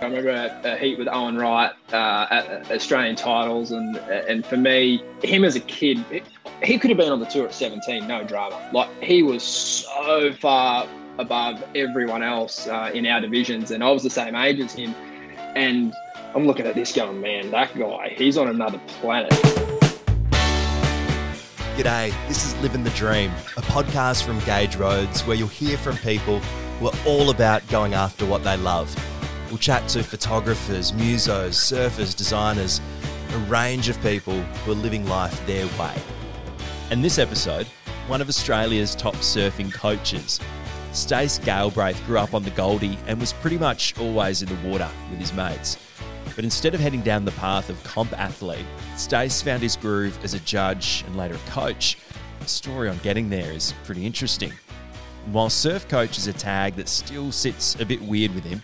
I remember a, a heat with Owen Wright uh, at Australian titles, and and for me, him as a kid, he could have been on the tour at 17, no drama. Like he was so far above everyone else uh, in our divisions, and I was the same age as him. And I'm looking at this going, man, that guy, he's on another planet. G'day, this is Living the Dream, a podcast from Gage Roads where you'll hear from people who are all about going after what they love. We'll chat to photographers, musos, surfers, designers, a range of people who are living life their way. And this episode, one of Australia's top surfing coaches. Stace Galbraith grew up on the Goldie and was pretty much always in the water with his mates. But instead of heading down the path of comp athlete, Stace found his groove as a judge and later a coach. The story on getting there is pretty interesting. And while surf coach is a tag that still sits a bit weird with him,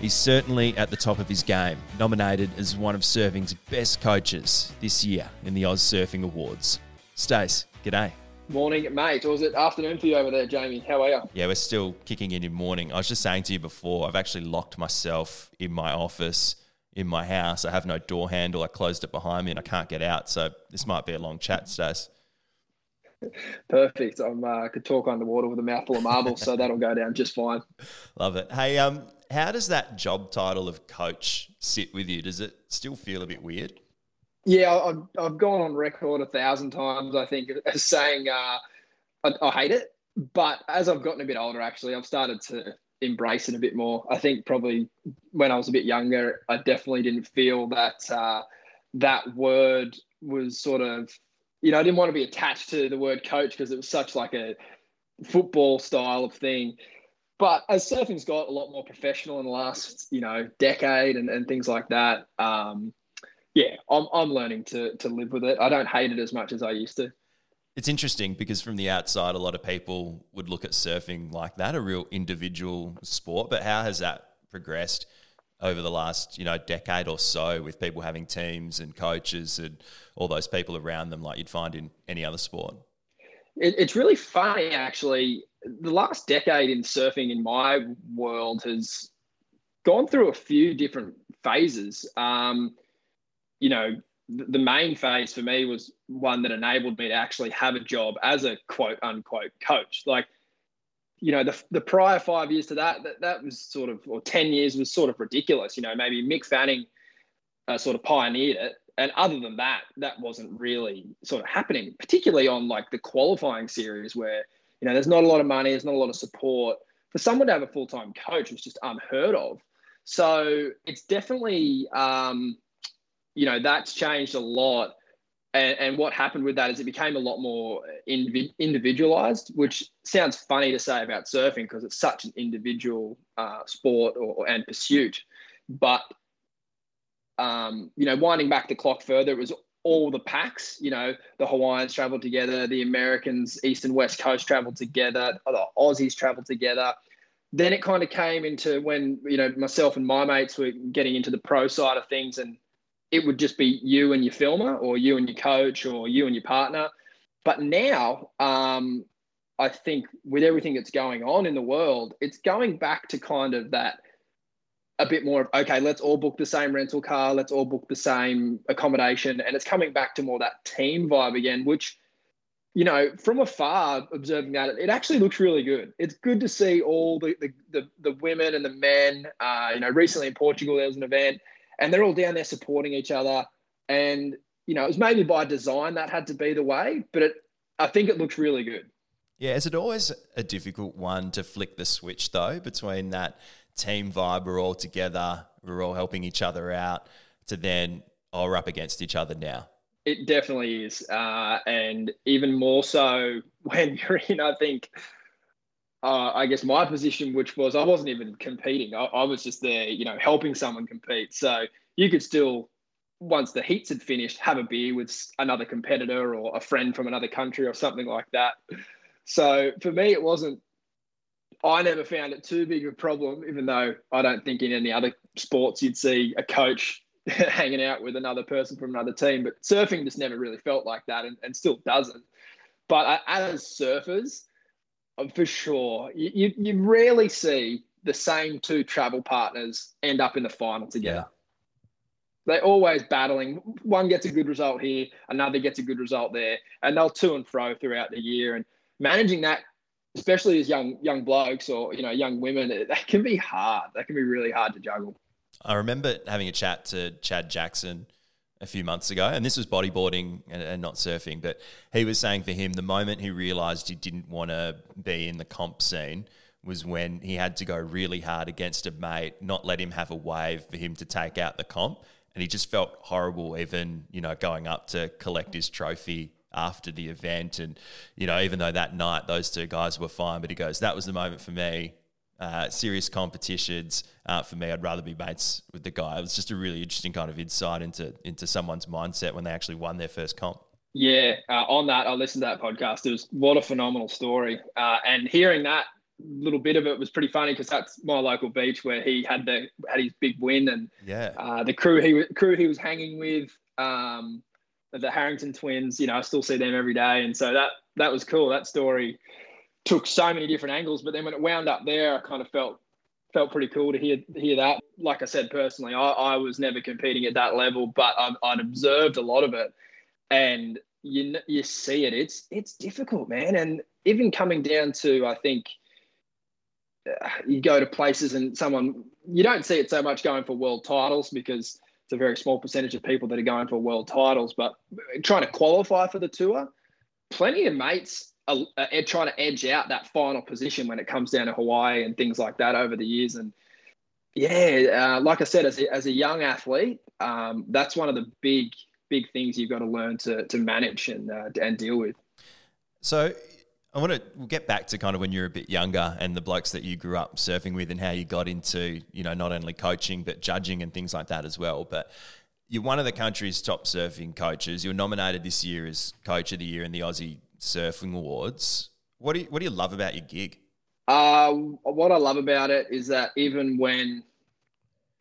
He's certainly at the top of his game, nominated as one of surfing's best coaches this year in the Oz Surfing Awards. Stace, g'day. Morning, mate. Or was it afternoon for you over there, Jamie? How are you? Yeah, we're still kicking in in morning. I was just saying to you before, I've actually locked myself in my office, in my house. I have no door handle. I closed it behind me and I can't get out. So this might be a long chat, Stace. Perfect. I'm, uh, I could talk underwater with a mouthful of marble, so that'll go down just fine. Love it. Hey, um, how does that job title of coach sit with you? Does it still feel a bit weird? Yeah, I've, I've gone on record a thousand times, I think, as saying uh, I, I hate it. But as I've gotten a bit older, actually, I've started to embrace it a bit more. I think probably when I was a bit younger, I definitely didn't feel that uh, that word was sort of, you know, I didn't want to be attached to the word coach because it was such like a football style of thing. But as surfing's got a lot more professional in the last, you know, decade and, and things like that, um, yeah, I'm, I'm learning to, to live with it. I don't hate it as much as I used to. It's interesting because from the outside, a lot of people would look at surfing like that, a real individual sport. But how has that progressed over the last, you know, decade or so with people having teams and coaches and all those people around them like you'd find in any other sport? It, it's really funny, actually the last decade in surfing in my world has gone through a few different phases. Um, you know, the main phase for me was one that enabled me to actually have a job as a quote unquote coach. Like, you know, the, the prior five years to that, that, that was sort of, or 10 years was sort of ridiculous. You know, maybe Mick Fanning uh, sort of pioneered it. And other than that, that wasn't really sort of happening, particularly on like the qualifying series where you know, there's not a lot of money, there's not a lot of support. For someone to have a full time coach was just unheard of. So it's definitely, um, you know, that's changed a lot. And, and, what happened with that is it became a lot more individualized, which sounds funny to say about surfing because it's such an individual uh, sport or, and pursuit. But um, you know, winding back the clock further, it was all the packs. You know, the Hawaiians traveled together, the Americans, East and West Coast traveled together, the Aussies traveled together. Then it kind of came into when, you know, myself and my mates were getting into the pro side of things and it would just be you and your filmer or you and your coach or you and your partner. But now, um, I think with everything that's going on in the world, it's going back to kind of that – a bit more of okay let's all book the same rental car let's all book the same accommodation and it's coming back to more that team vibe again which you know from afar observing that it actually looks really good. It's good to see all the the, the, the women and the men uh, you know recently in portugal there was an event and they're all down there supporting each other. And you know it was maybe by design that had to be the way but it i think it looks really good. Yeah is it always a difficult one to flick the switch though between that team vibe. We're all together. We're all helping each other out. To then, oh, we're up against each other now. It definitely is, uh, and even more so when you're in. I think. Uh, I guess my position, which was I wasn't even competing. I, I was just there, you know, helping someone compete. So you could still once the heats had finished, have a beer with another competitor or a friend from another country or something like that. So for me, it wasn't I never found it too big a problem, even though I don't think in any other sports you'd see a coach hanging out with another person from another team. But surfing just never really felt like that and, and still doesn't. But as surfers, uh, for sure, you, you, you rarely see the same two travel partners end up in the final together. Yeah. They're always battling. One gets a good result here, another gets a good result there, and they'll to and fro throughout the year. And managing that, especially as young young blokes or you know young women, that can be hard. That can be really hard to juggle. I remember having a chat to Chad Jackson a few months ago, and this was bodyboarding and, and, not surfing. But he was saying for him, the moment he realised he didn't want to be in the comp scene was when he had to go really hard against a mate, not let him have a wave for him to take out the comp, and he just felt horrible, even you know going up to collect his trophy after the event, and you know even though that night those two guys were fine, but he goes that was the moment for me uh, serious competitions. Uh, for me, I'd rather be mates with the guy. It was just a really interesting kind of insight into into someone's mindset when they actually won their first comp. Yeah, uh, on that, I listened to that podcast. It was what a phenomenal story, uh, and hearing that little bit of it was pretty funny because that's my local beach where he had the had his big win, and yeah, uh, the crew he crew he was hanging with. Um, the Harrington twins, you know, I still see them every day, and so that that was cool. That story took so many different angles. But then when it wound up there, I kind of felt felt pretty cool to hear hear that. Like I said personally, I, I was never competing at that level, but i I'd observed a lot of it, and you you see it. It's it's difficult, man. And even coming down to, I think uh, you go to places and someone you don't see it so much going for world titles because it's a very small percentage of people that are going for world titles, but trying to qualify for the tour, plenty of mates are, a, trying to edge out that final position when it comes down to Hawaii and things like that over the years. And yeah, uh, like I said, as a, as a young athlete, um, that's one of the big big things you've got to learn to to manage and uh, and deal with. So. I want to get back to kind of when you're a bit younger and the blokes that you grew up surfing with and how you got into, you know, not only coaching but judging and things like that as well. But you're one of the country's top surfing coaches. You're nominated this year as Coach of the Year in the Aussie Surfing Awards. What do you, what do you love about your gig? Uh, what I love about it is that even when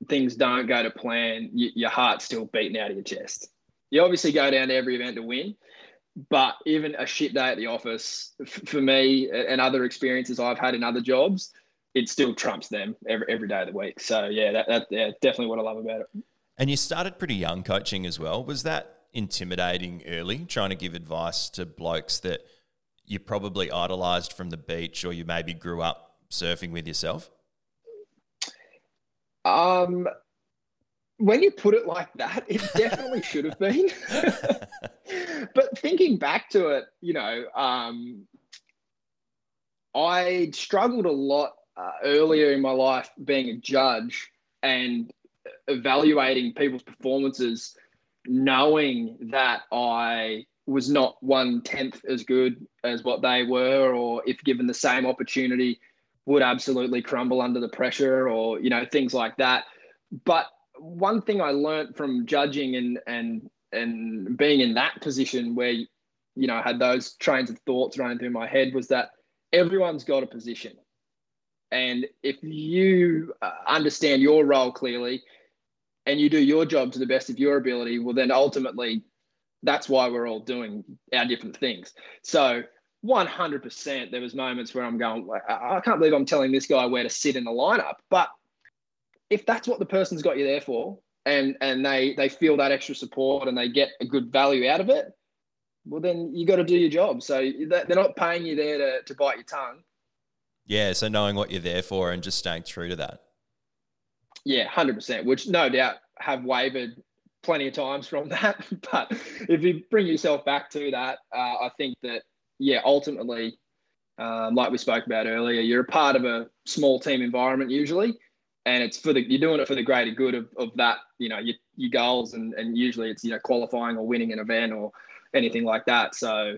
things don't go to plan, you, your heart's still beating out of your chest. You obviously go down to every event to win, but even a shit day at the office for me and other experiences I've had in other jobs, it still trumps them every, every day of the week. So yeah, that, that yeah, definitely what I love about it. And you started pretty young coaching as well. Was that intimidating early, trying to give advice to blokes that you probably idolized from the beach or you maybe grew up surfing with yourself? Um, when you put it like that, it definitely should have been. but thinking back to it, you know, um, I struggled a lot uh, earlier in my life being a judge and evaluating people's performances knowing that I was not one tenth as good as what they were, or if given the same opportunity, would absolutely crumble under the pressure, or you know things like that. But one thing I learned from judging and and and being in that position where you know I had those trains of thoughts running through my head was that everyone's got a position, and if you uh, understand your role clearly and you do your job to the best of your ability, well, then ultimately that's why we're all doing our different things. So 100% there was moments where I'm going, I can't believe I'm telling this guy where to sit in the lineup. But if that's what the person's got you there for, and and they they feel that extra support and they get a good value out of it, well then you got to do your job. So they're not paying you there to, to bite your tongue. Yeah. So knowing what you're there for and just staying true to that. Yeah, hundred percent. Which no doubt have wavered plenty of times from that. but if you bring yourself back to that, uh, I think that yeah, ultimately, um, like we spoke about earlier, you're a part of a small team environment usually, and it's for the you're doing it for the greater good of, of that you know your, your goals and and usually it's you know qualifying or winning an event or anything like that. So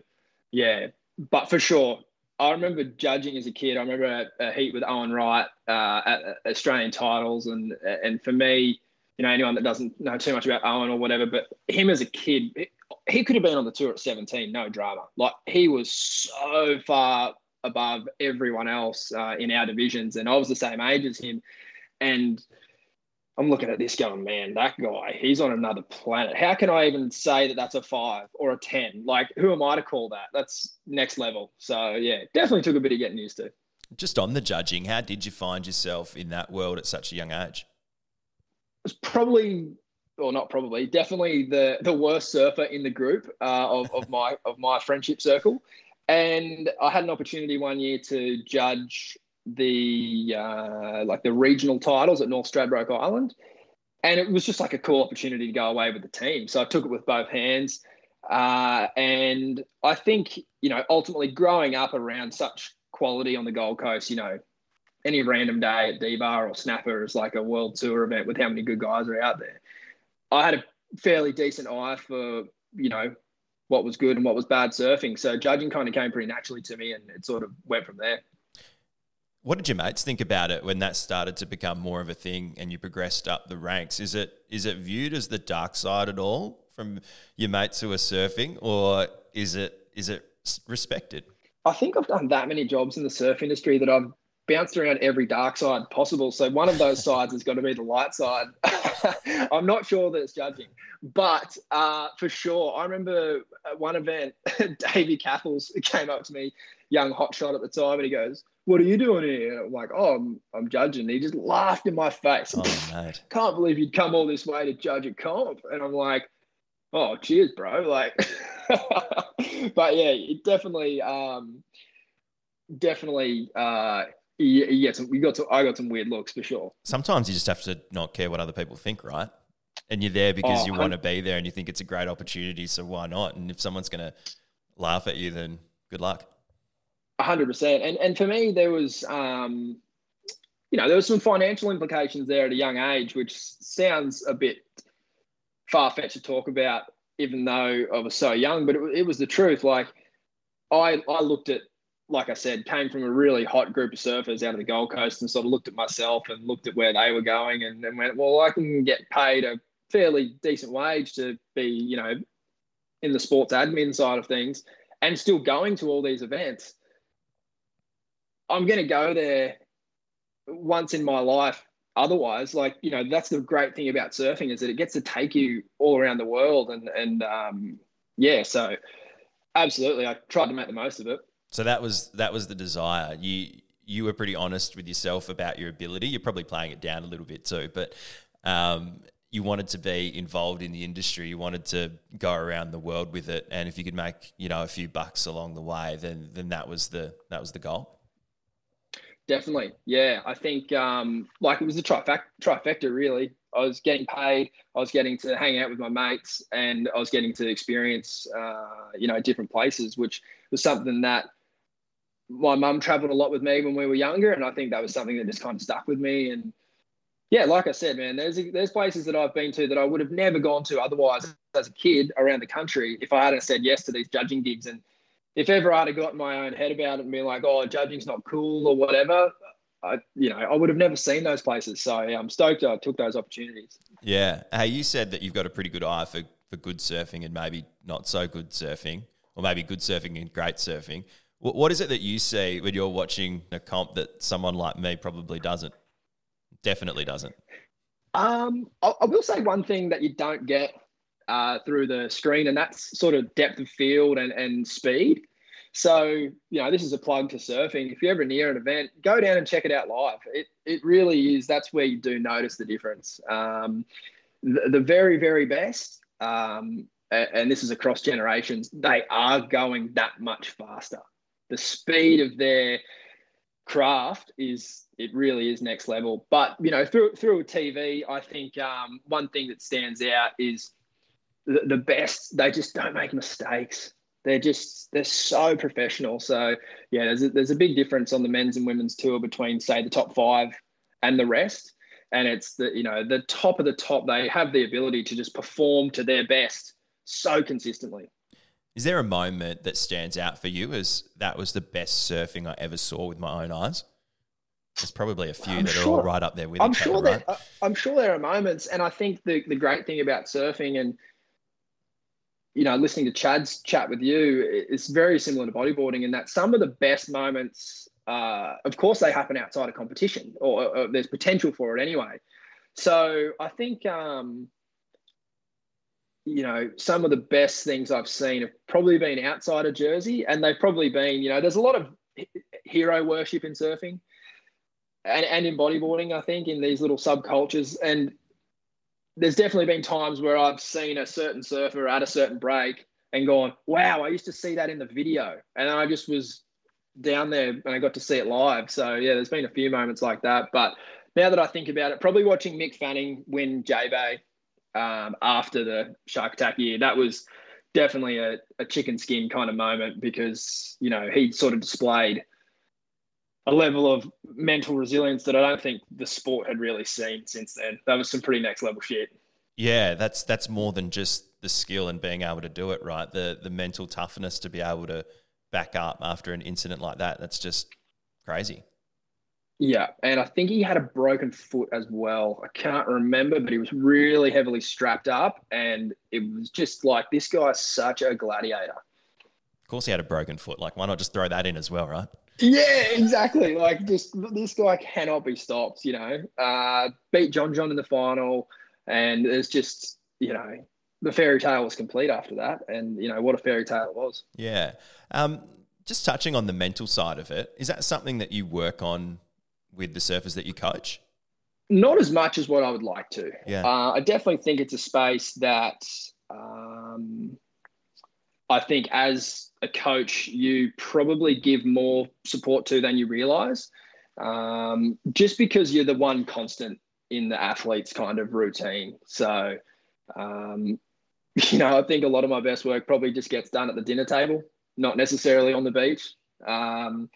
yeah, but for sure, I remember judging as a kid. I remember a, a heat with Owen Wright uh, at Australian titles, and and for me, you know, anyone that doesn't know too much about Owen or whatever, but him as a kid, he could have been on the tour at 17, no drama. Like he was so far above everyone else uh, in our divisions, and I was the same age as him, and I'm looking at this going, man, that guy, he's on another planet. How can I even say that that's a five or a 10? Like, who am I to call that? That's next level. So, yeah, definitely took a bit of getting used to. Just on the judging, how did you find yourself in that world at such a young age? was probably or not probably, definitely the the worst surfer in the group uh, of, of my of my friendship circle. And I had an opportunity one year to judge the uh, like the regional titles at North Stradbroke Island, and it was just like a cool opportunity to go away with the team. So I took it with both hands, uh, and I think you know ultimately growing up around such quality on the Gold Coast, you know, any random day at D-Bar or Snapper is like a world tour event with how many good guys are out there. I had a fairly decent eye for, you know, what was good and what was bad surfing. So judging kind of came pretty naturally to me and it sort of went from there. What did your mates think about it when that started to become more of a thing and you progressed up the ranks? Is it is it viewed as the dark side at all from your mates who are surfing or is it is it respected? I think I've done that many jobs in the surf industry that I've bounced around every dark side possible. So one of those sides has got to be the light side. I'm not sure that it's judging, but uh, for sure, I remember at one event, Davey Cathels came up to me, young hotshot at the time, and he goes, "What are you doing here?" I'm like, "Oh, I'm, I'm judging." he just laughed in my face. Oh, mate. Can't believe you'd come all this way to judge a comp, and I'm like. Oh, cheers, bro! Like, but yeah, it definitely, um, definitely uh, you get some. You got some. I got some weird looks for sure. Sometimes you just have to not care what other people think, right? And you're there because oh, you want to be there, and you think it's a great opportunity. So why not? And if someone's going to laugh at you, then good luck. Hundred percent. And and for me, there was, um, you know, there was some financial implications there at a young age, which sounds a bit far fetched to talk about, even though I was so young. But it, it was the truth. Like I I looked at like I said, came from a really hot group of surfers out of the Gold Coast and sort of looked at myself and looked at where they were going and, and went, well, I can get paid a fairly decent wage to be, you know, in the sports admin side of things and still going to all these events. I'm going to go there once in my life. Otherwise, like, you know, that's the great thing about surfing is that it gets to take you all around the world. And, and um, yeah, so absolutely. I tried to make the most of it. So that was that was the desire. You you were pretty honest with yourself about your ability. You're probably playing it down a little bit too, but um, you wanted to be involved in the industry. You wanted to go around the world with it, and if you could make you know a few bucks along the way, then then that was the that was the goal. Definitely, yeah. I think um, like it was a trifecta, trifecta really. I was getting paid. I was getting to hang out with my mates, and I was getting to experience, uh, you know, different places, which was something that my mum traveled a lot with me when we were younger, and I think that was something that just kind of stuck with me. And yeah, like I said, man, there's there's places that I've been to that I would have never gone to otherwise as a kid around the country if I hadn't said yes to these judging gigs. And if ever I'd have got my own head about it and been like, oh, judging's not cool or whatever, I you know I would have never seen those places. So yeah, I'm stoked I took those opportunities. Yeah. Hey, you said that you've got a pretty good eye for for good surfing and maybe not so good surfing, or maybe good surfing and great surfing. What is it that you see when you're watching a comp that someone like me probably doesn't? Definitely doesn't. Um, I, I will say one thing that you don't get uh, through the screen, and that's sort of depth of field and, and speed. So, you know, this is a plug to surfing. If you're ever near an event, go down and check it out live. It, it really is, that's where you do notice the difference. Um, the, the very, very best, um, and this is across generations, they are going that much faster the speed of their craft is it really is next level. But you know, through through a TV, I think um, one thing that stands out is the, the best. They just don't make mistakes. They're just they're so professional. So yeah, there's a, there's a big difference on the men's and women's tour between say the top five and the rest. And it's the you know the top of the top. They have the ability to just perform to their best so consistently. Is there a moment that stands out for you as that was the best surfing I ever saw with my own eyes? There's probably a few I'm that sure, are all right up there with I'm each sure other, right? I'm sure there are moments, and I think the the great thing about surfing and you know listening to Chad's chat with you, it's very similar to bodyboarding in that some of the best moments, uh, of course, they happen outside of competition, or, or, there's potential for it anyway. So I think. Um, you know, some of the best things I've seen have probably been outside of Jersey, and they've probably been, you know, there's a lot of hero worship in surfing and, and in bodyboarding, I think, in these little subcultures. And there's definitely been times where I've seen a certain surfer at a certain break and gone, wow, I used to see that in the video. And I just was down there and I got to see it live. So, yeah, there's been a few moments like that. But now that I think about it, probably watching Mick Fanning win J-Bay um, after the Shark Attack year, that was definitely a, a chicken skin kind of moment because, you know, he sort of displayed a level of mental resilience that I don't think the sport had really seen since then. That was some pretty next level shit. Yeah, that's that's more than just the skill and being able to do it, right? The the mental toughness to be able to back up after an incident like that. That's just crazy. Yeah, and I think he had a broken foot as well. I can't remember, but he was really heavily strapped up, and it was just like this guy's such a gladiator. Of course, he had a broken foot. Like, why not just throw that in as well, right? Yeah, exactly. like, just this guy cannot be stopped. You know, uh, beat John John in the final, and it's just you know the fairy tale was complete after that, and you know what a fairy tale it was. Yeah. Um, just touching on the mental side of it, is that something that you work on with the surfers that you coach? Not as much as what I would like to. Yeah. Uh, I definitely think it's a space that um, I think as a coach, you probably give more support to than you realize. Um, just because you're the one constant in the athlete's kind of routine. So, um, you know, I think a lot of my best work probably just gets done at the dinner table, not necessarily on the beach. Um,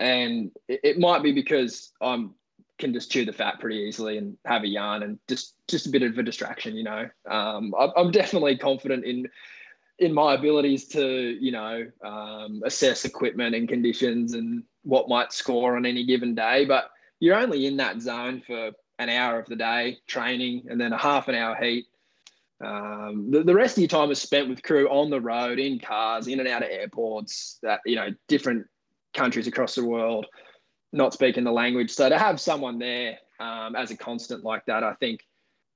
and it, it might be because I'm can just chew the fat pretty easily and have a yarn and just just a bit of a distraction. You know, um, I, I'm definitely confident in in my abilities to you know um, assess equipment and conditions and what might score on any given day, but you're only in that zone for an hour of the day training and then a half an hour heat. Um, the, the rest of your time is spent with crew on the road, in cars, in and out of airports, that you know, different countries across the world, not speaking the language. So to have someone there um, as a constant like that, I think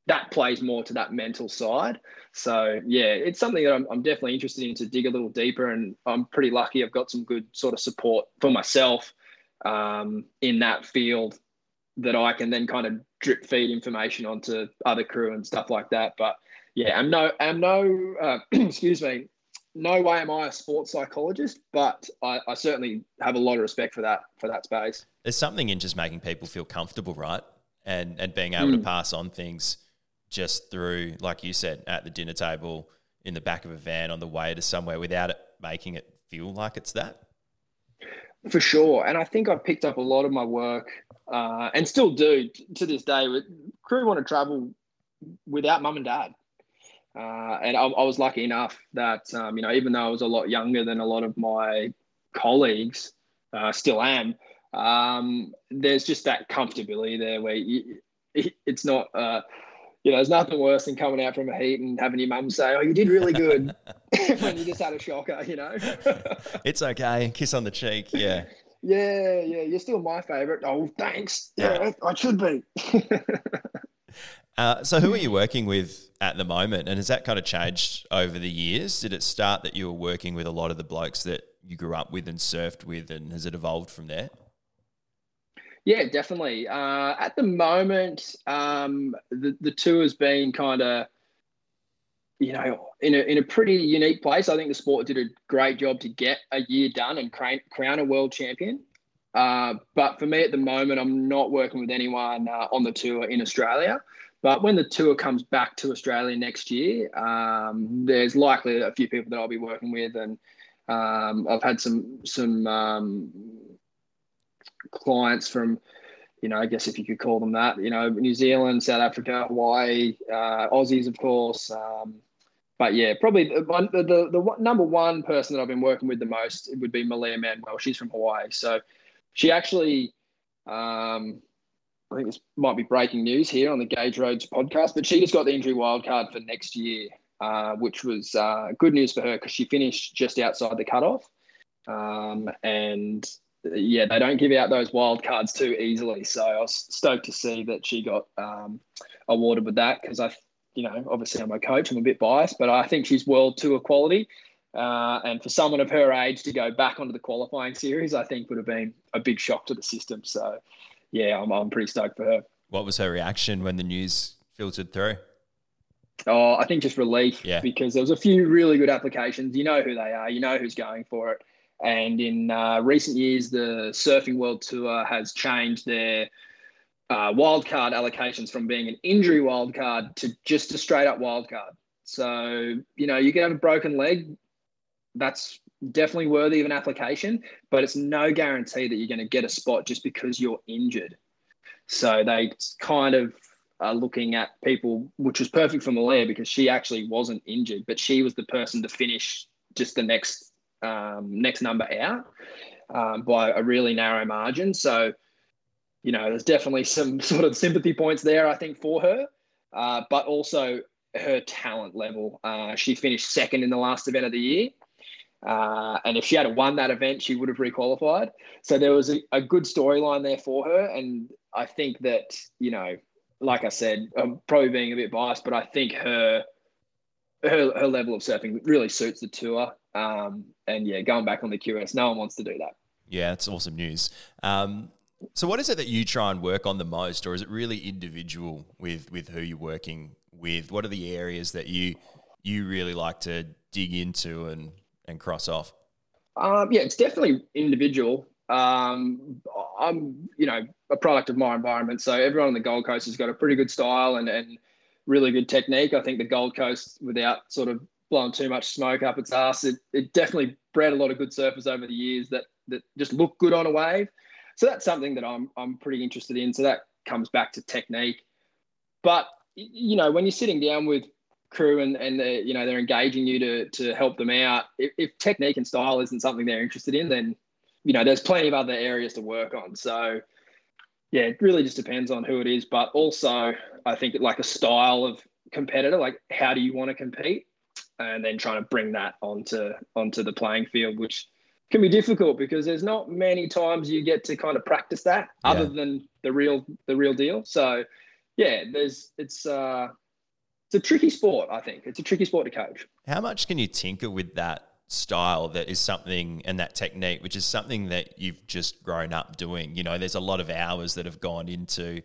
that plays more to that mental side. So yeah, it's something that I'm, I'm, definitely interested in to dig a little deeper, and I'm pretty lucky. I've got some good sort of support for myself um, in that field that I can then kind of drip feed information onto other crew and stuff like that. But yeah, I'm no, I'm no, uh, excuse me, no way am I a sports psychologist, but I, I, certainly have a lot of respect for that for that space. There's something in just making people feel comfortable, right? And and being able mm. to pass on things just through, like you said, at the dinner table, in the back of a van on the way to somewhere without it making it feel like it's that. For sure. And I think I've picked up a lot of my work uh, and still do to this day. Crew want to travel without mum and dad. Uh, and I, I, was lucky enough that, um, you know, even though I was a lot younger than a lot of my colleagues, uh, still am, um, there's just that comfortability there where you, it, it's not, uh, you know, there's nothing worse than coming out from a heat and having your mum say, "Oh, you did really good," when you just had a shocker. You know, it's okay. Kiss on the cheek. Yeah. Yeah, yeah. You're still my favorite. Oh, thanks. Yeah, I should be. uh, so, who are you working with at the moment, and has that kind of changed over the years? Did it start that you were working with a lot of the blokes that you grew up with and surfed with, and has it evolved from there? Yeah, definitely. Uh, at the moment, um, the the tour's been kind of, you know, in a in a pretty unique place. I think the sport did a great job to get a year done and crown, crown a world champion. Uh, but for me at the moment, I'm not working with anyone uh, on the tour in Australia. But when the tour comes back to Australia next year, um, there's likely a few people that I'll be working with, and um, I've had some some um, clients from, you know, I guess if you could call them that, you know, New Zealand, South Africa, Hawaii, uh, Aussies, of course. Um, but yeah, probably the, the, the, the, number one person that I've been working with the most would be Malia Manuel. She's from Hawaii. So she actually, um, I think this might be breaking news here on the Gage Roads podcast, but she just got the injury wildcard for next year, uh, which was uh, good news for her because she finished just outside the cutoff. Um, and yeah, they don't give out those wild cards too easily. So I was stoked to see that she got um, awarded with that because I, you know, obviously I'm a coach, I'm a bit biased, but I think she's world tour quality. Uh, and for someone of her age to go back onto the qualifying series, I think would have been a big shock to the system. So, yeah, I'm, I'm pretty stoked for her. What was her reaction when the news filtered through? Oh, I think just relief yeah. because there was a few really good applications. You know who they are, you know who's going for it. And in uh, recent years, the Surfing World Tour has changed their uh, wildcard allocations from being an injury wildcard to just a straight up wildcard. So, you know, you can have a broken leg. That's definitely worthy of an application, but it's no guarantee that you're going to get a spot just because you're injured. So they kind of are looking at people, which was perfect for Malia because she actually wasn't injured, but she was the person to finish just the next um, next number out um, by a really narrow margin. So, you know, there's definitely some sort of sympathy points there, I think, for her, uh, but also her talent level. Uh, she finished second in the last event of the year. Uh, and if she had won that event, she would have requalified. So there was a, a good storyline there for her. And I think that, you know, like I said, I'm probably being a bit biased, but I think her her, her level of surfing really suits the tour. Um, and yeah, going back on the QS, no one wants to do that. Yeah, that's awesome news. Um, so, what is it that you try and work on the most, or is it really individual with with who you're working with? What are the areas that you you really like to dig into and and cross off? Um, yeah, it's definitely individual. Um, I'm, you know, a product of my environment. So everyone on the Gold Coast has got a pretty good style and, and really good technique. I think the Gold Coast, without sort of blowing too much smoke up its ass, it, it definitely bred a lot of good surfers over the years that that just look good on a wave. So that's something that I'm I'm pretty interested in. So that comes back to technique. But you know, when you're sitting down with crew and and you know they're engaging you to to help them out, if, if technique and style isn't something they're interested in, then you know there's plenty of other areas to work on. So yeah, it really just depends on who it is. But also, I think like a style of competitor, like how do you want to compete, and then trying to bring that onto onto the playing field, which can be difficult because there's not many times you get to kind of practice that yeah. other than the real the real deal. So yeah, there's it's uh it's a tricky sport, I think. It's a tricky sport to coach. How much can you tinker with that style that is something and that technique, which is something that you've just grown up doing? You know, there's a lot of hours that have gone into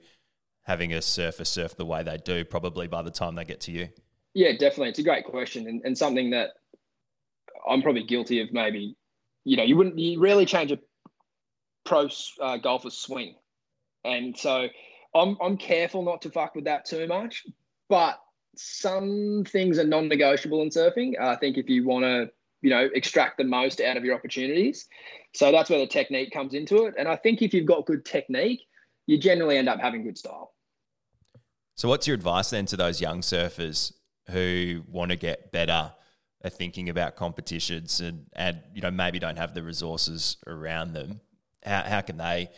having a surfer surf the way they do, probably by the time they get to you. Yeah, definitely. It's a great question and, and something that I'm probably guilty of maybe, you know, you wouldn't, you rarely change a pro uh, golfer's swing. And so I'm, I'm careful not to fuck with that too much, but some things are non-negotiable in surfing. I think if you want to, you know, extract the most out of your opportunities. So that's where the technique comes into it. And I think if you've got good technique, you generally end up having good style. So what's your advice then to those young surfers who want to get better at thinking about competitions and, and you know maybe don't have the resources around them? How, how can they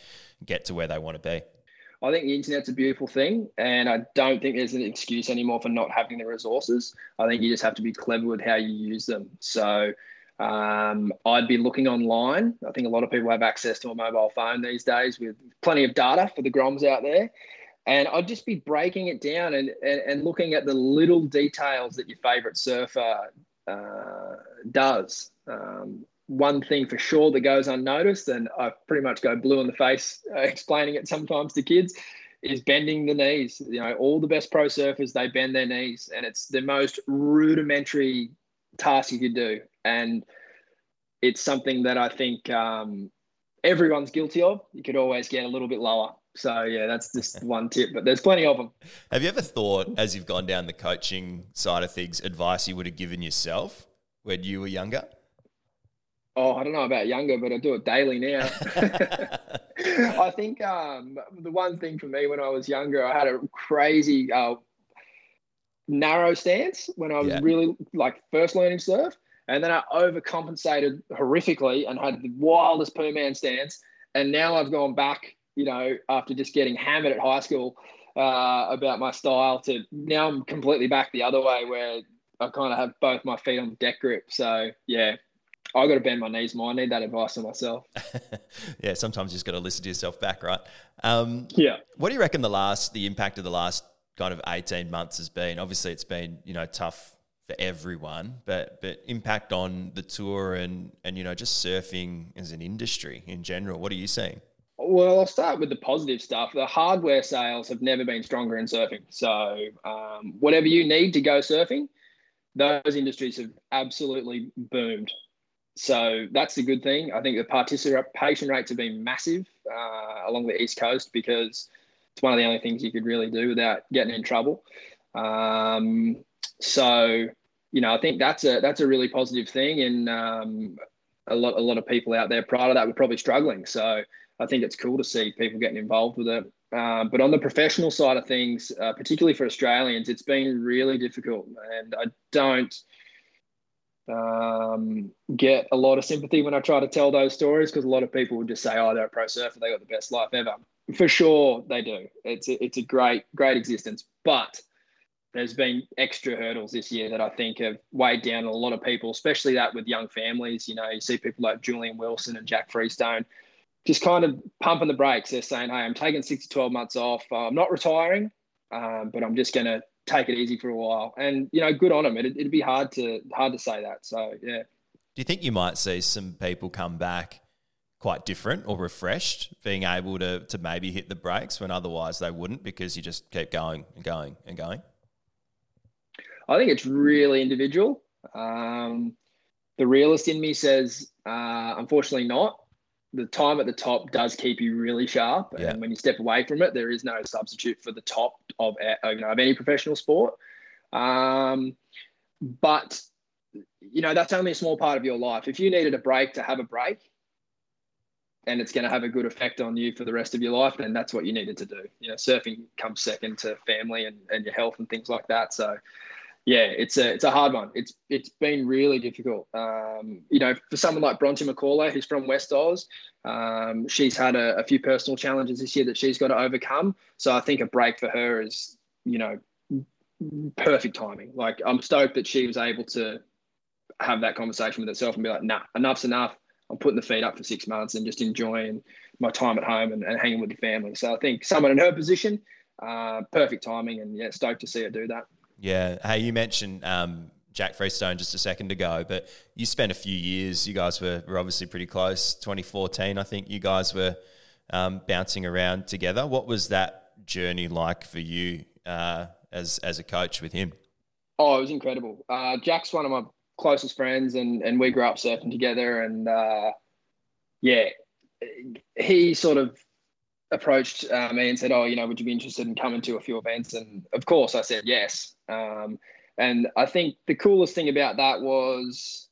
get to where they want to be? I think the internet's a beautiful thing, and I don't think there's an excuse anymore for not having the resources. I think you just have to be clever with how you use them. So um, I'd be looking online. I think a lot of people have access to a mobile phone these days with plenty of data for the Groms out there. And I'd just be breaking it down and, and, and looking at the little details that your favorite surfer uh, does. Um, one thing for sure that goes unnoticed, and I pretty much go blue in the face uh, explaining it sometimes to kids, is bending the knees. You know, all the best pro surfers they bend their knees, and it's the most rudimentary task you could do, and it's something that I think um, everyone's guilty of. You could always get a little bit lower. So yeah, that's just one tip, but there's plenty of them. Have you ever thought, as you've gone down the coaching side of things, advice you would have given yourself when you were younger? Oh, I don't know about younger, but I do it daily now. I think um, the one thing for me when I was younger, I had a crazy uh, narrow stance when I was yeah. really like first learning surf. And then I overcompensated horrifically and had the wildest poo man stance. And now I've gone back, you know, after just getting hammered at high school uh, about my style to now I'm completely back the other way where I kind of have both my feet on deck grip. So yeah, I got to bend my knees more. I need that advice on myself. yeah, sometimes you just got to listen to yourself back, right? Um, yeah. What do you reckon the last, the impact of the last kind of eighteen months has been? Obviously, it's been you know tough for everyone, but but impact on the tour and and you know just surfing as an industry in general. What are you seeing? Well, I'll start with the positive stuff. The hardware sales have never been stronger in surfing. So um, whatever you need to go surfing, those industries have absolutely boomed. So that's a good thing. I think the participation rates have been massive uh, along the East Coast because it's one of the only things you could really do without getting in trouble. Um, so, you know, I think that's a that's a really positive thing, and um, a lot a lot of people out there prior to that were probably struggling. So, I think it's cool to see people getting involved with it. Um, but on the professional side of things, uh, particularly for Australians, it's been really difficult, and I don't um, get a lot of sympathy when I try to tell those stories because a lot of people would just say, "Oh, they're a pro surfer; they got the best life ever." For sure, they do. It's a, it's a great great existence, but there's been extra hurdles this year that I think have weighed down a lot of people, especially that with young families. You know, you see people like Julian Wilson and Jack Freestone just kind of pumping the brakes. They're saying, hey, I'm taking six to 12 months off. Uh, I'm not retiring, um, but I'm just going to take it easy for a while. And, you know, good on them. It, it'd be hard to, hard to say that. So, yeah. Do you think you might see some people come back quite different or refreshed, being able to, to maybe hit the brakes when otherwise they wouldn't because you just keep going and going and going? I think it's really individual. Um, the realist in me says, uh, unfortunately, not the time at the top does keep you really sharp, yeah. and when you step away from it, there is no substitute for the top of you know of any professional sport. Um, but you know that's only a small part of your life. If you needed a break to have a break, and it's going to have a good effect on you for the rest of your life, then that's what you needed to do. You know, surfing comes second to family and, and your health and things like that. So yeah, it's a it's a hard one. It's it's been really difficult. Um, you know, for someone like Bronte Macaulay, who's from West Oz, um, she's had a, a, few personal challenges this year that she's got to overcome. So I think a break for her is, you know, perfect timing. Like I'm stoked that she was able to have that conversation with herself and be like, nah, enough's enough. I'm putting the feet up for six months and just enjoying my time at home and, and hanging with the family. So I think someone in her position, uh, perfect timing, and yeah, stoked to see her do that. Yeah. Hey, you mentioned um, Jack Freestone just a second ago, but you spent a few years. You guys were, were obviously pretty close. 2014, I think you guys were um, bouncing around together. What was that journey like for you uh, as as a coach with him? Oh, it was incredible. Uh, Jack's one of my closest friends, and and we grew up surfing together. And uh, yeah, he sort of approached uh, me and said, "Oh, you know, would you be interested in coming to a few events?" And of course, I said yes. Um, and I think the coolest thing about that was,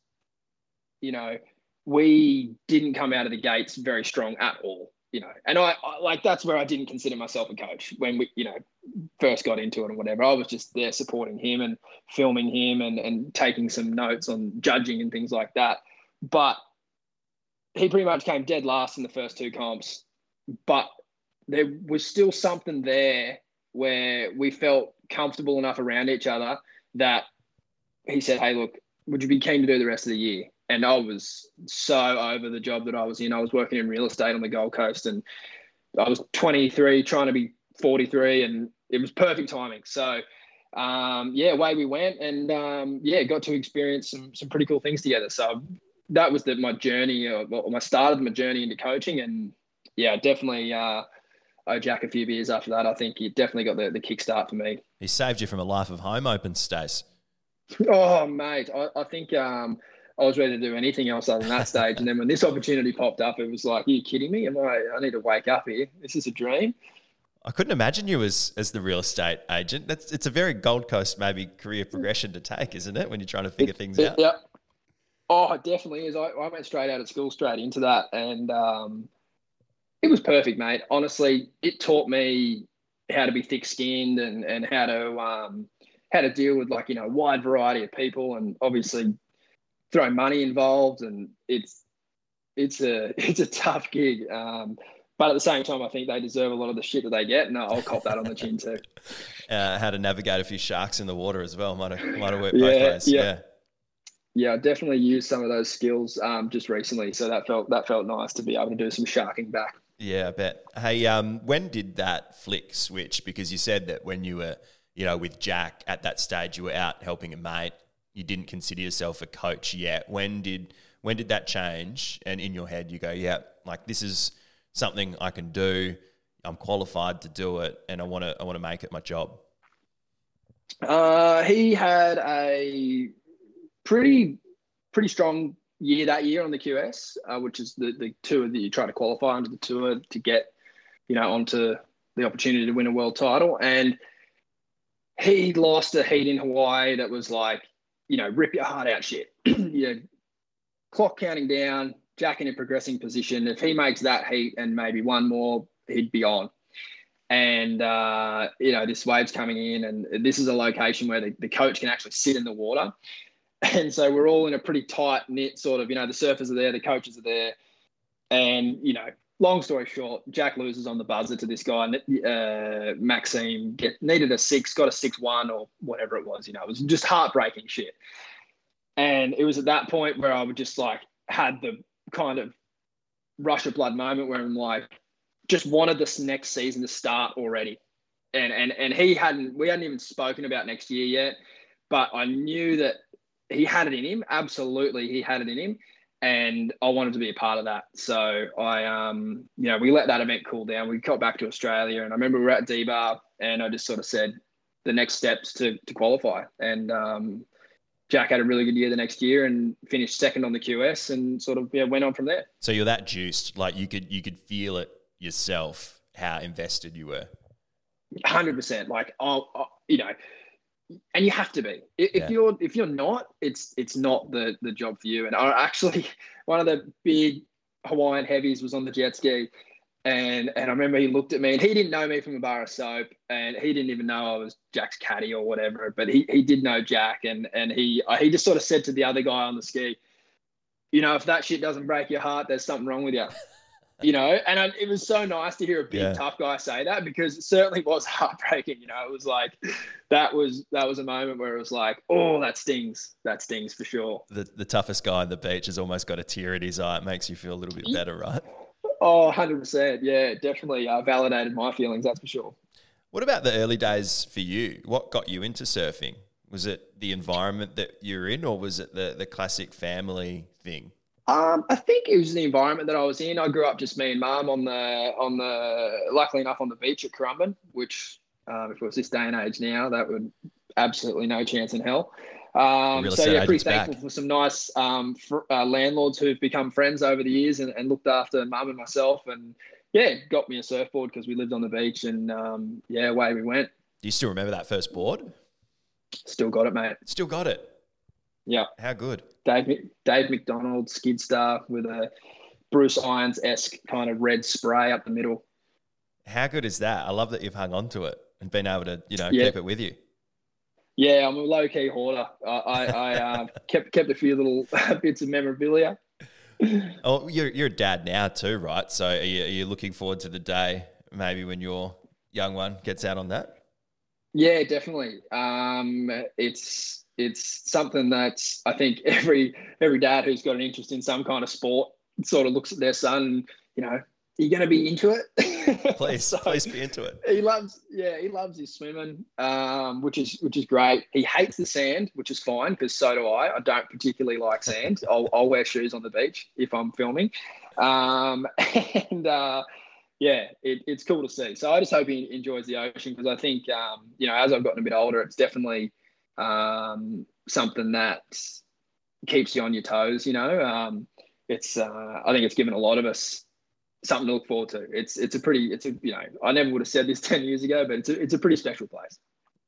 you know, we didn't come out of the gates very strong at all. You know, and I, I like that's where I didn't consider myself a coach when we, you know, first got into it and whatever. I was just there supporting him and filming him and and taking some notes on judging and things like that. But he pretty much came dead last in the first two comps. But there was still something there where we felt comfortable enough around each other that he said, Hey, look, would you be keen to do the rest of the year? And I was so over the job that I was in. I was working in real estate on the Gold Coast and I was 23, trying to be 43, and it was perfect timing. So, um, yeah, away we went, and um, yeah, got to experience some some pretty cool things together. So that was the, my journey, or, or my start of my journey into coaching, and yeah, definitely uh, owe Jack a few beers after that. I think he definitely got the, the kickstart for me. He saved you from a life of home open, Stace. Oh, mate, I, I think um, I was ready to do anything else other than that stage. And then when this opportunity popped up, it was like, are you kidding me? Am I, I need to wake up here. This is a dream. I couldn't imagine you as, as the real estate agent. That's it's a very Gold Coast maybe career progression to take, isn't it? When you're trying to figure it, things it, out. Yeah. Oh, it definitely is. I, I went straight out of school, straight into that, and um, it was perfect, mate. Honestly, it taught me how to be thick-skinned and and how to um, how to deal with like you know a wide variety of people, and obviously throw money involved, and it's it's a it's a tough gig. Um, but at the same time, I think they deserve a lot of the shit that they get, and I'll cop that on the chin too. Uh, how to navigate a few sharks in the water as well might have might have worked both yeah, ways. Yeah. yeah. Yeah, I definitely used some of those skills um, just recently, so that felt that felt nice to be able to do some sharking back. Yeah, I bet. Hey, um, when did that flick switch? Because you said that when you were, you know, with Jack at that stage, you were out helping a mate, you didn't consider yourself a coach yet. When did when did that change? And in your head, you go, yeah, like this is something I can do. I'm qualified to do it, and I want to I want to make it my job. Uh, he had a pretty pretty strong year that year on the QS, uh, which is the the tour that you try to qualify under the tour to get you know onto the opportunity to win a world title, and he lost a heat in Hawaii that was like you know rip your heart out shit. you know, clock counting down, Jack in a progressing position. If he makes that heat and maybe one more, he'd be on. And, uh, you know, this wave's coming in, and this is a location where the, the coach can actually sit in the water. And so we're all in a pretty tight knit sort of, you know, the surfers are there, the coaches are there. And, you know, long story short, Jack loses on the buzzer to this guy. Uh, Maxime get, needed a six, got a six one or whatever it was. You know, it was just heartbreaking shit. And it was at that point where I would just like had the kind of rush of blood moment where I'm like, just wanted this next season to start already. And and and he hadn't we hadn't even spoken about next year yet, but I knew that he had it in him. Absolutely, he had it in him. And I wanted to be a part of that. So I um, you know, we let that event cool down. We got back to Australia and I remember we were at D bar and I just sort of said the next steps to to qualify. And um Jack had a really good year the next year and finished second on the QS and sort of yeah, went on from there. So you're that juiced, like you could you could feel it yourself how invested you were. Hundred percent. Like oh, oh, you know, and you have to be. If yeah. you're if you're not, it's it's not the the job for you. And I actually one of the big Hawaiian heavies was on the jet ski and and I remember he looked at me and he didn't know me from a bar of soap and he didn't even know I was Jack's caddy or whatever, but he, he did know Jack and and he uh, he just sort of said to the other guy on the ski, you know, if that shit doesn't break your heart, there's something wrong with you. You know, and I, it was so nice to hear a big yeah. tough guy say that because it certainly was heartbreaking. You know, it was like that was that was a moment where it was like, oh, that stings, that stings for sure. The the toughest guy on the beach has almost got a tear in his eye. It makes you feel a little bit better, right? Oh, 100%. Yeah, definitely uh, validated my feelings, that's for sure. What about the early days for you? What got you into surfing? Was it the environment that you're in, or was it the, the classic family thing? Um, I think it was the environment that I was in. I grew up just me and mum on the on the luckily enough on the beach at Currumbin, which um, if it was this day and age now, that would absolutely no chance in hell. Um, so yeah, pretty thankful back. for some nice um, for, uh, landlords who've become friends over the years and, and looked after mum and myself, and yeah, got me a surfboard because we lived on the beach, and um, yeah, away we went. Do you still remember that first board? Still got it, mate. Still got it. Yeah. How good? Dave Dave McDonald skid star with a Bruce Irons esque kind of red spray up the middle. How good is that? I love that you've hung on to it and been able to, you know, yeah. keep it with you. Yeah, I'm a low key hoarder. I, I, I uh, kept kept a few little bits of memorabilia. Oh, you're you're a dad now too, right? So are you, are you looking forward to the day maybe when your young one gets out on that? Yeah, definitely. Um, it's it's something that I think every every dad who's got an interest in some kind of sport sort of looks at their son. You know, you going to be into it? Please, so please be into it. He loves, yeah, he loves his swimming, um, which is which is great. He hates the sand, which is fine because so do I. I don't particularly like sand. I'll, I'll wear shoes on the beach if I'm filming, um, and uh, yeah, it, it's cool to see. So I just hope he enjoys the ocean because I think um, you know as I've gotten a bit older, it's definitely um, something that keeps you on your toes. You know, um, it's uh, I think it's given a lot of us something to look forward to. It's it's a pretty it's a you know I never would have said this ten years ago, but it's a, it's a pretty special place.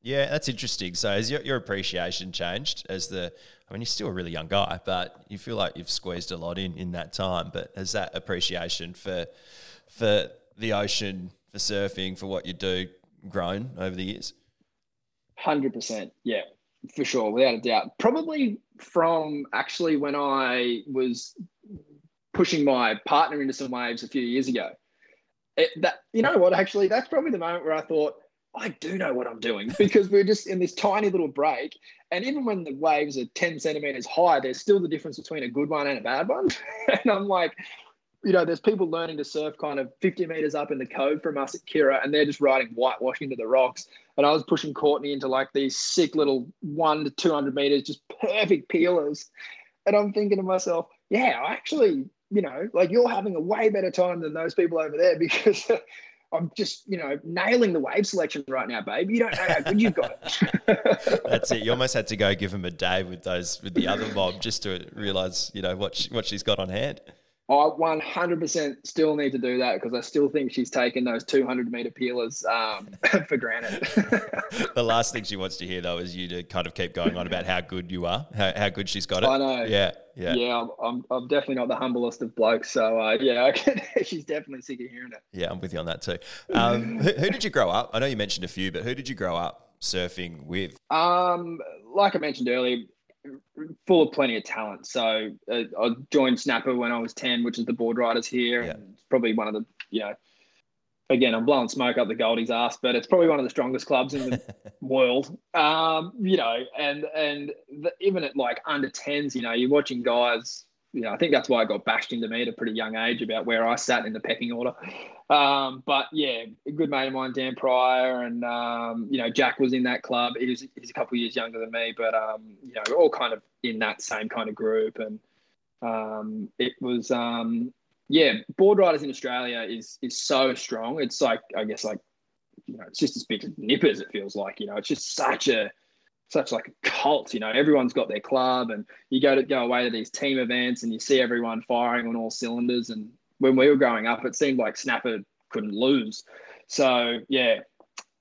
Yeah, that's interesting. So has your, your appreciation changed as the I mean you're still a really young guy, but you feel like you've squeezed a lot in in that time. But has that appreciation for for the ocean, for surfing, for what you do grown over the years? Hundred percent, yeah, for sure, without a doubt. Probably from actually when I was pushing my partner into some waves a few years ago. It, that you know what? Actually, that's probably the moment where I thought I do know what I'm doing because we're just in this tiny little break, and even when the waves are ten centimeters high, there's still the difference between a good one and a bad one. and I'm like, you know, there's people learning to surf kind of 50 meters up in the cove from us at Kirra, and they're just riding whitewash into the rocks. And I was pushing Courtney into like these sick little one to 200 meters, just perfect peelers. And I'm thinking to myself, yeah, I actually, you know, like you're having a way better time than those people over there because I'm just, you know, nailing the wave selection right now, babe. You don't know how good you've got it. That's it. You almost had to go give him a day with those with the other mob just to realize, you know, what she, what she's got on hand. I 100% still need to do that because I still think she's taken those 200 meter peelers um, for granted. the last thing she wants to hear, though, is you to kind of keep going on about how good you are, how, how good she's got it. I know. Yeah. Yeah. Yeah. I'm, I'm definitely not the humblest of blokes. So, uh, yeah, she's definitely sick of hearing it. Yeah, I'm with you on that too. Um, who, who did you grow up? I know you mentioned a few, but who did you grow up surfing with? Um, like I mentioned earlier, full of plenty of talent. So uh, I joined Snapper when I was 10, which is the board riders here. Yeah. And probably one of the, you know, again, I'm blowing smoke up the Goldie's ass, but it's probably one of the strongest clubs in the world. Um, you know, and, and the, even at like under 10s, you know, you're watching guys you know, I think that's why I got bashed into me at a pretty young age about where I sat in the pecking order. Um, but yeah, a good mate of mine, Dan Pryor, and um, you know, Jack was in that club. He was he's a couple years younger than me, but um, you know, all kind of in that same kind of group. And um, it was um, yeah, board riders in Australia is is so strong. It's like I guess like you know, it's just as big as nippers. It feels like you know, it's just such a such like a cult. You know, everyone's got their club, and you go to go away to these team events, and you see everyone firing on all cylinders. And when we were growing up, it seemed like Snapper couldn't lose. So yeah,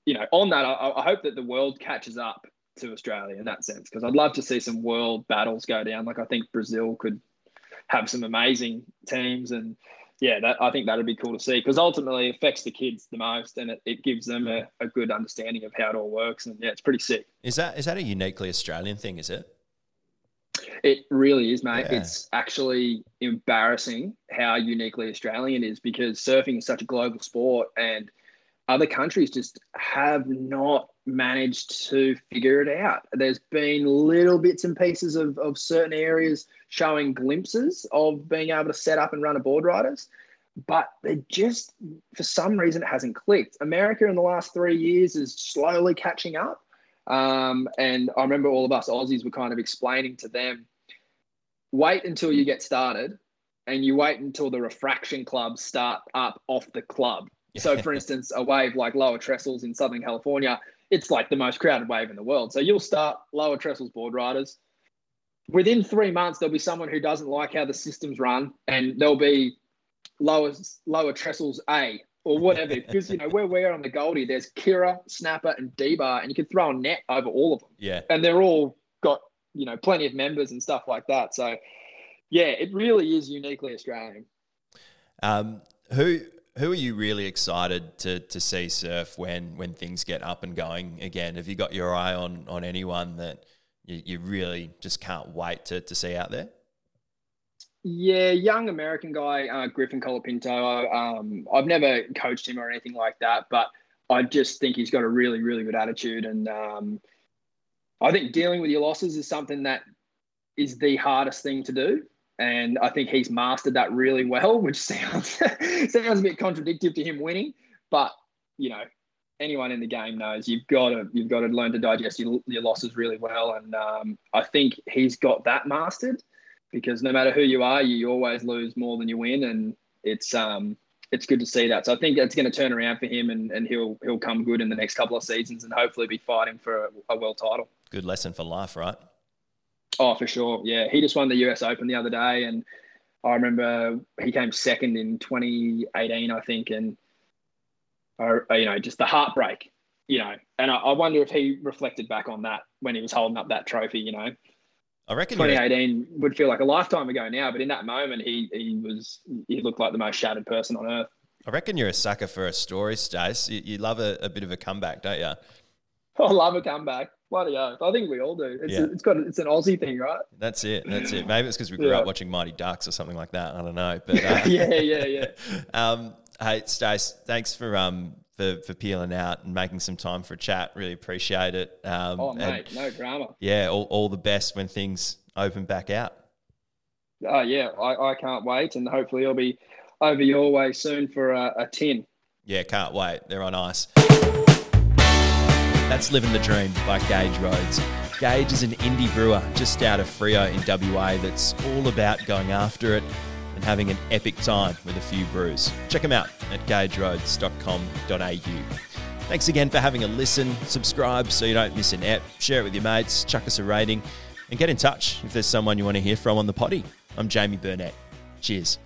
you know, on that, I, I hope that the world catches up to Australia in that sense because I'd love to see some world battles go down. Like I think Brazil could have some amazing teams and yeah, that, I think that'd be cool to see because ultimately it affects the kids the most and it, it gives them a, a good understanding of how it all works. And yeah, it's pretty sick. Is that is that a uniquely Australian thing? Is it? It really is, mate. Yeah. It's actually embarrassing how uniquely Australian is because surfing is such a global sport and other countries just have not managed to figure it out. There's been little bits and pieces of, of certain areas showing glimpses of being able to set up and run a board riders, but they just, for some reason, it hasn't clicked. America in the last three years is slowly catching up. Um, and I remember all of us Aussies were kind of explaining to them wait until you get started and you wait until the refraction clubs start up off the club so, for instance, a wave like Lower Trestles in Southern California, it's like the most crowded wave in the world. So, you'll start Lower Trestles board riders. Within three months, there'll be someone who doesn't like how the systems run, and there'll be Lower, lower Trestles A or whatever. because, you know, where we're on the Goldie, there's Kirra, Snapper, and D-Bar, and you can throw a net over all of them. Yeah. And they're all got, you know, plenty of members and stuff like that. So, yeah, it really is uniquely Australian. Um, who who are you really excited to to see surf when when things get up and going again? Have you got your eye on on anyone that you, you really just can't wait to to see out there? Yeah, young American guy, uh, Griffin Colapinto. Um, I've never coached him or anything like that, but I just think he's got a really, really good attitude. And um, I think dealing with your losses is something that is the hardest thing to do and I think he's mastered that really well, which sounds sounds a bit contradictory to him winning, but you know, anyone in the game knows you've got to you've got to learn to digest your, your losses really well, and um, I think he's got that mastered because no matter who you are, you always lose more than you win, and it's um it's good to see that. So I think it's going to turn around for him, and, and he'll he'll come good in the next couple of seasons, and hopefully be fighting for a, a world title. Good lesson for life, right? Oh, for sure. Yeah. He just won the US Open the other day. And I remember he came second in 2018, I think. And, uh, you know, just the heartbreak, you know. And I, I wonder if he reflected back on that when he was holding up that trophy, you know. I reckon 2018 would feel like a lifetime ago now, but in that moment, he he was he looked like the most shattered person on earth. I reckon you're a sucker for a story, Stace. You, you love a, a, bit of a comeback, don't you? I love a comeback. Bloody oath. I think we all do. It's, yeah. it's got it's an Aussie thing, right? That's it. That's it. Maybe it's because we grew yeah. up watching Mighty Ducks or something like that. I don't know. But uh, yeah, yeah, yeah. um, hey, Stace, thanks for um for, for peeling out and making some time for a chat. Really appreciate it. Um, oh mate, and, no drama. Yeah, all, all the best when things open back out. Oh yeah, I, I can't wait, and hopefully I'll be over your way soon for a, a tin. Yeah, can't wait. They're on ice. That's Living the Dream by Gage Roads. Gage is an indie brewer just out of Freo in WA that's all about going after it and having an epic time with a few brews. Check them out at gageroads.com.au. Thanks again for having a listen. Subscribe so you don't miss an ep. Share it with your mates. Chuck us a rating. And get in touch if there's someone you want to hear from on the potty. I'm Jamie Burnett. Cheers.